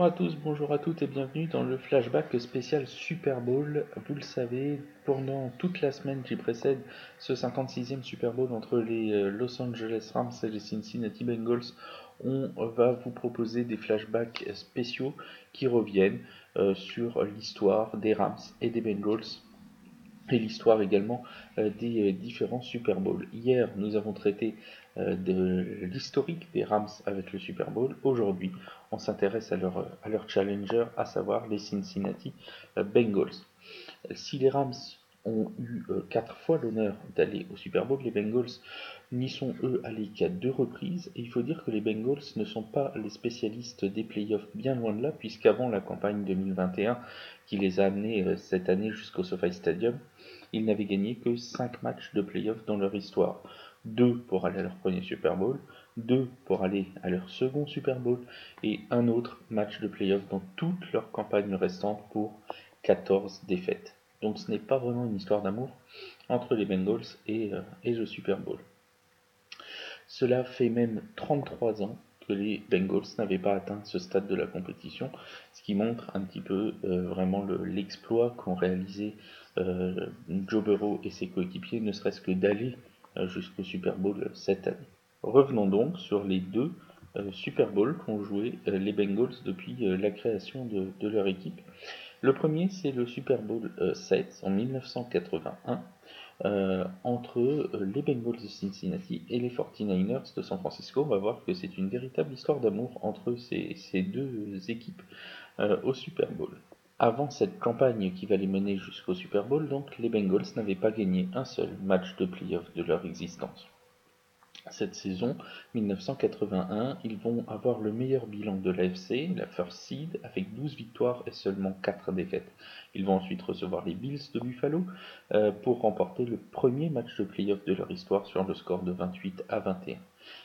Bonjour à tous, bonjour à toutes et bienvenue dans le flashback spécial Super Bowl. Vous le savez, pendant toute la semaine qui précède ce 56e Super Bowl entre les euh, Los Angeles Rams et les Cincinnati Bengals, on va vous proposer des flashbacks spéciaux qui reviennent euh, sur l'histoire des Rams et des Bengals et l'histoire également euh, des différents Super Bowls. Hier, nous avons traité de l'historique des Rams avec le Super Bowl. Aujourd'hui, on s'intéresse à leur, à leur challenger, à savoir les Cincinnati Bengals. Si les Rams ont eu quatre fois l'honneur d'aller au Super Bowl, les Bengals n'y sont eux allés qu'à deux reprises. Et il faut dire que les Bengals ne sont pas les spécialistes des playoffs, bien loin de là, puisqu'avant la campagne 2021 qui les a amenés cette année jusqu'au SoFi Stadium, ils n'avaient gagné que cinq matchs de playoffs dans leur histoire. Deux pour aller à leur premier Super Bowl, deux pour aller à leur second Super Bowl et un autre match de playoff dans toute leur campagne restante pour 14 défaites. Donc ce n'est pas vraiment une histoire d'amour entre les Bengals et, euh, et, le Super Bowl. Cela fait même 33 ans que les Bengals n'avaient pas atteint ce stade de la compétition, ce qui montre un petit peu euh, vraiment l'exploit qu'ont réalisé Joe Burrow et ses coéquipiers, ne serait-ce que d'aller euh, jusqu'au Super Bowl cette année. Revenons donc sur les deux euh, Super Bowls qu'ont joué euh, les Bengals depuis la création de, leur équipe. Le premier, c'est le Super Bowl 7 en 1981 entre les Bengals de Cincinnati et les 49ers de San Francisco. On va voir que c'est une véritable histoire d'amour entre ces, deux équipes au Super Bowl. Avant cette campagne qui va les mener jusqu'au Super Bowl, donc, les Bengals n'avaient pas gagné un seul match de playoff de leur existence. Cette saison 1981, ils vont avoir le meilleur bilan de l'AFC, la first seed, avec 12 victoires et seulement 4 défaites. Ils vont ensuite recevoir les Bills de Buffalo euh, pour remporter le premier match de playoff de leur histoire sur le score de 28 à 21.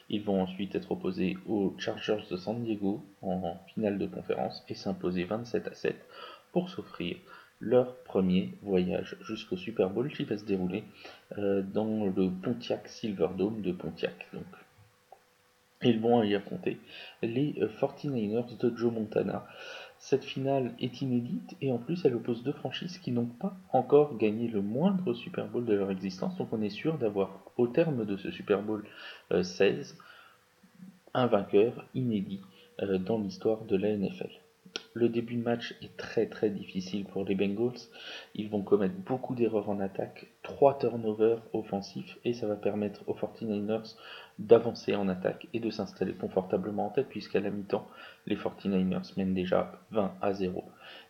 Ils vont ensuite être opposés aux Chargers de San Diego en finale de conférence et s'imposer 27 à 7 pour s'offrir leur premier voyage jusqu'au Super Bowl qui va se dérouler euh, dans le Pontiac Silverdome de Pontiac. Donc. Ils vont y affronter les 49ers euh, de Joe Montana. Cette finale est inédite et en plus elle oppose deux franchises qui n'ont pas encore gagné le moindre Super Bowl de leur existence. Donc on est sûr d'avoir au terme de ce Super Bowl 16 euh, un vainqueur inédit dans l'histoire de la NFL. Le début de match est très très difficile pour les Bengals. Ils vont commettre beaucoup d'erreurs en attaque, 3 turnovers offensifs et ça va permettre aux 49ers d'avancer en attaque et de s'installer confortablement en tête puisqu'à la mi-temps, les 49ers mènent déjà 20 à 0.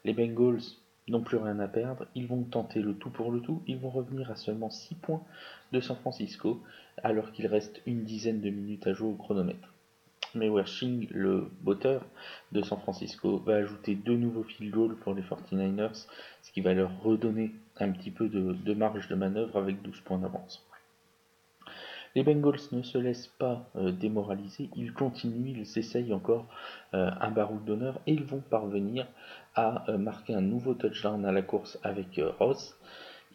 Les Bengals n'ont plus rien à perdre, ils vont tenter le tout pour le tout, ils vont revenir à seulement 6 points de San Francisco alors qu'il reste une dizaine de minutes à jouer au chronomètre. Mais Wershing, le botteur de San Francisco, va ajouter deux nouveaux field goals pour les 49ers, ce qui va leur redonner un petit peu de, marge de manœuvre avec 12 points d'avance. Les Bengals ne se laissent pas euh, démoraliser, ils continuent, ils essayent encore euh, un baroud d'honneur et ils vont parvenir à euh, marquer un nouveau touchdown à la course avec Ross.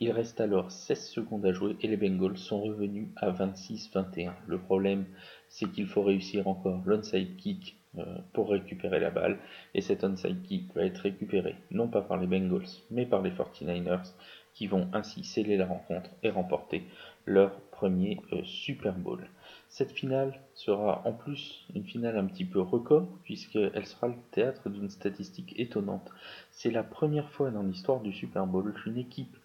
Il reste alors 16 secondes à jouer et les Bengals sont revenus à 26-21. Le problème, c'est qu'il faut réussir encore l'onside kick euh, pour récupérer la balle. Et cet onside kick va être récupéré non pas par les Bengals, mais par les 49ers qui vont ainsi sceller la rencontre et remporter leur premier euh, Super Bowl. Cette finale sera en plus une finale un petit peu record puisqu'elle sera le théâtre d'une statistique étonnante. C'est la première fois dans l'histoire du Super Bowl qu'une équipe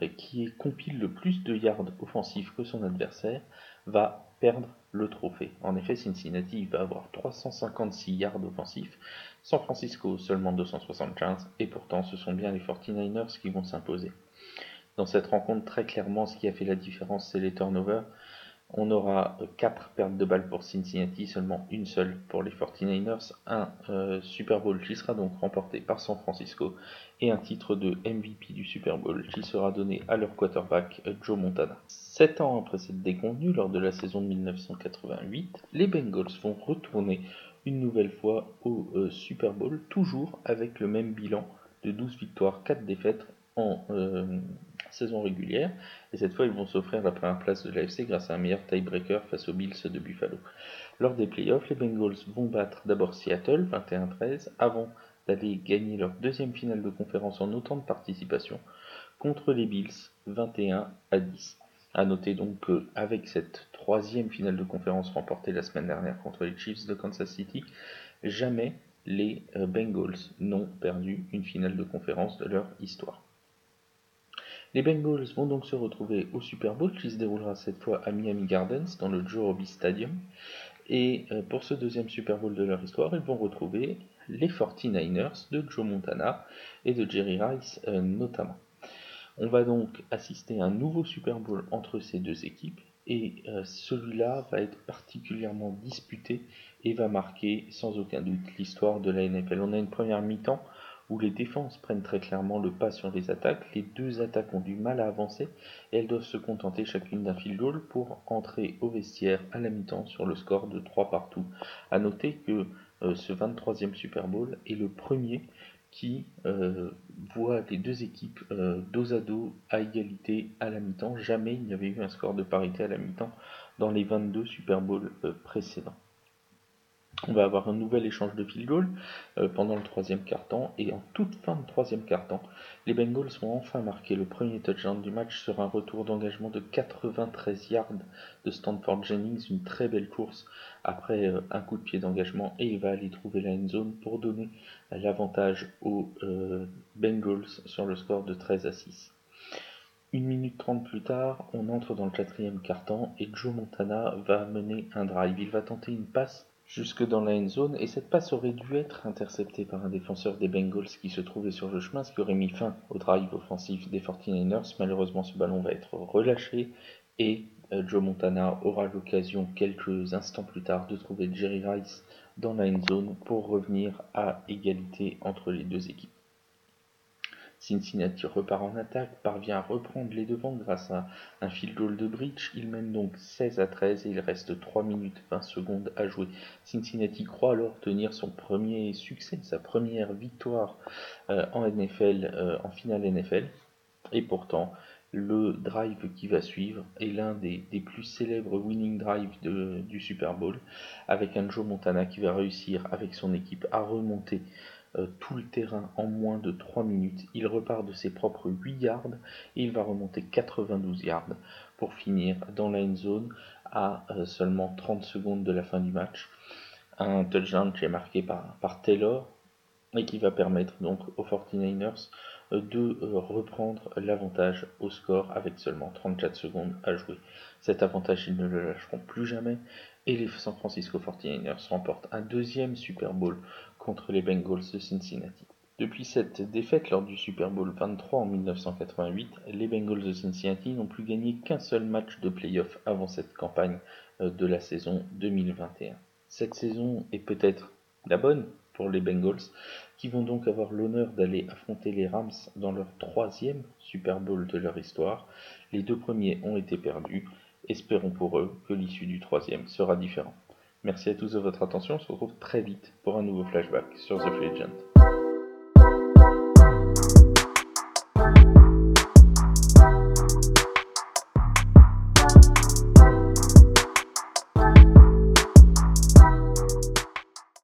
euh, qui compile le plus de yards offensifs que son adversaire va perdre le trophée. En effet, Cincinnati va avoir 356 yards offensifs, San Francisco seulement 275, et pourtant ce sont bien les 49ers qui vont s'imposer. Dans cette rencontre, très clairement, ce qui a fait la différence, c'est les turnovers. On aura 4 euh, pertes de balles pour Cincinnati, seulement une seule pour les 49ers, un euh, Super Bowl qui sera donc remporté par San Francisco et un titre de MVP du Super Bowl qui sera donné à leur quarterback euh, Joe Montana. Sept ans après cette déconvenue, lors de la saison de 1988, les Bengals vont retourner une nouvelle fois au Super Bowl, toujours avec le même bilan de 12 victoires, 4 défaites en saison régulière, et cette fois ils vont s'offrir la première place de l'AFC grâce à un meilleur tiebreaker face aux Bills de Buffalo. Lors des playoffs, les Bengals vont battre d'abord Seattle 21-13 avant d'aller gagner leur deuxième finale de conférence en autant de participation contre les Bills 21 à 10. A noter donc qu'avec cette troisième finale de conférence remportée la semaine dernière contre les Chiefs de Kansas City, jamais les euh, Bengals n'ont perdu une finale de conférence de leur histoire. Les Bengals vont donc se retrouver au Super Bowl qui se déroulera cette fois à Miami Gardens dans le Joe Robbie Stadium. Et euh, pour ce deuxième Super Bowl de leur histoire, ils vont retrouver les 49ers de Joe Montana et de Jerry Rice euh, notamment. On va donc assister à un nouveau Super Bowl entre ces deux équipes et euh, celui-là va être particulièrement disputé et va marquer sans aucun doute l'histoire de la NFL. On a une première mi-temps où les défenses prennent très clairement le pas sur les attaques. Les deux attaques ont du mal à avancer et elles doivent se contenter chacune d'un field goal pour entrer au vestiaire à la mi-temps sur le score de 3 partout. A noter que euh, ce 23e Super Bowl est le premier qui euh, voit les deux équipes euh, dos à dos à égalité à la mi-temps. Jamais il n'y avait eu un score de parité à la mi-temps dans les 22 Super Bowls précédents. On va avoir un nouvel échange de field goal euh, pendant le troisième quart-temps et en toute fin de troisième quart-temps, les Bengals vont enfin marquer le premier touchdown du match sur un retour d'engagement de 93 yards de Stanford Jennings, une très belle course après euh, un coup de pied d'engagement et il va aller trouver la end zone pour donner l'avantage aux euh, Bengals sur le score de 13 à 6. Une minute trente plus tard, on entre dans le quatrième quart-temps et Joe Montana va mener un drive. Il va tenter une passe jusque dans la end zone et cette passe aurait dû être interceptée par un défenseur des Bengals qui se trouvait sur le chemin, ce qui aurait mis fin au drive offensif des 49ers. Malheureusement, ce ballon va être relâché et euh, Joe Montana aura l'occasion quelques instants plus tard de trouver Jerry Rice dans la end zone pour revenir à égalité entre les deux équipes. Cincinnati repart en attaque, parvient à reprendre les devants grâce à un field goal de bridge. Il mène donc 16 à 13 et il reste 3 minutes 20 secondes à jouer. Cincinnati croit alors tenir son premier succès, sa première victoire euh, en NFL, euh, en finale NFL. Et pourtant, le drive qui va suivre est l'un des, plus célèbres winning drives du Super Bowl, avec un Montana qui va réussir avec son équipe à remonter tout le terrain en moins de 3 minutes. Il repart de ses propres 8 yards et il va remonter 92 yards pour finir dans la end zone à euh, seulement 30 secondes de la fin du match. Un touchdown qui est marqué par, par Taylor et qui va permettre donc aux 49ers euh, de reprendre l'avantage au score avec seulement 34 secondes à jouer. Cet avantage, ils ne le lâcheront plus jamais et les San Francisco 49ers remportent un deuxième Super Bowl contre les Bengals de Cincinnati. Depuis cette défaite lors du Super Bowl 23 en 1988, les Bengals de Cincinnati n'ont plus gagné qu'un seul match de playoff avant cette campagne euh, de la saison 2021. Cette saison est peut-être la bonne pour les Bengals, qui vont donc avoir l'honneur d'aller affronter les Rams dans leur troisième Super Bowl de leur histoire. Les deux premiers ont été perdus. Espérons pour eux que l'issue du troisième sera différente. Merci à tous de votre attention, on se retrouve très vite pour un nouveau flashback sur The Legend.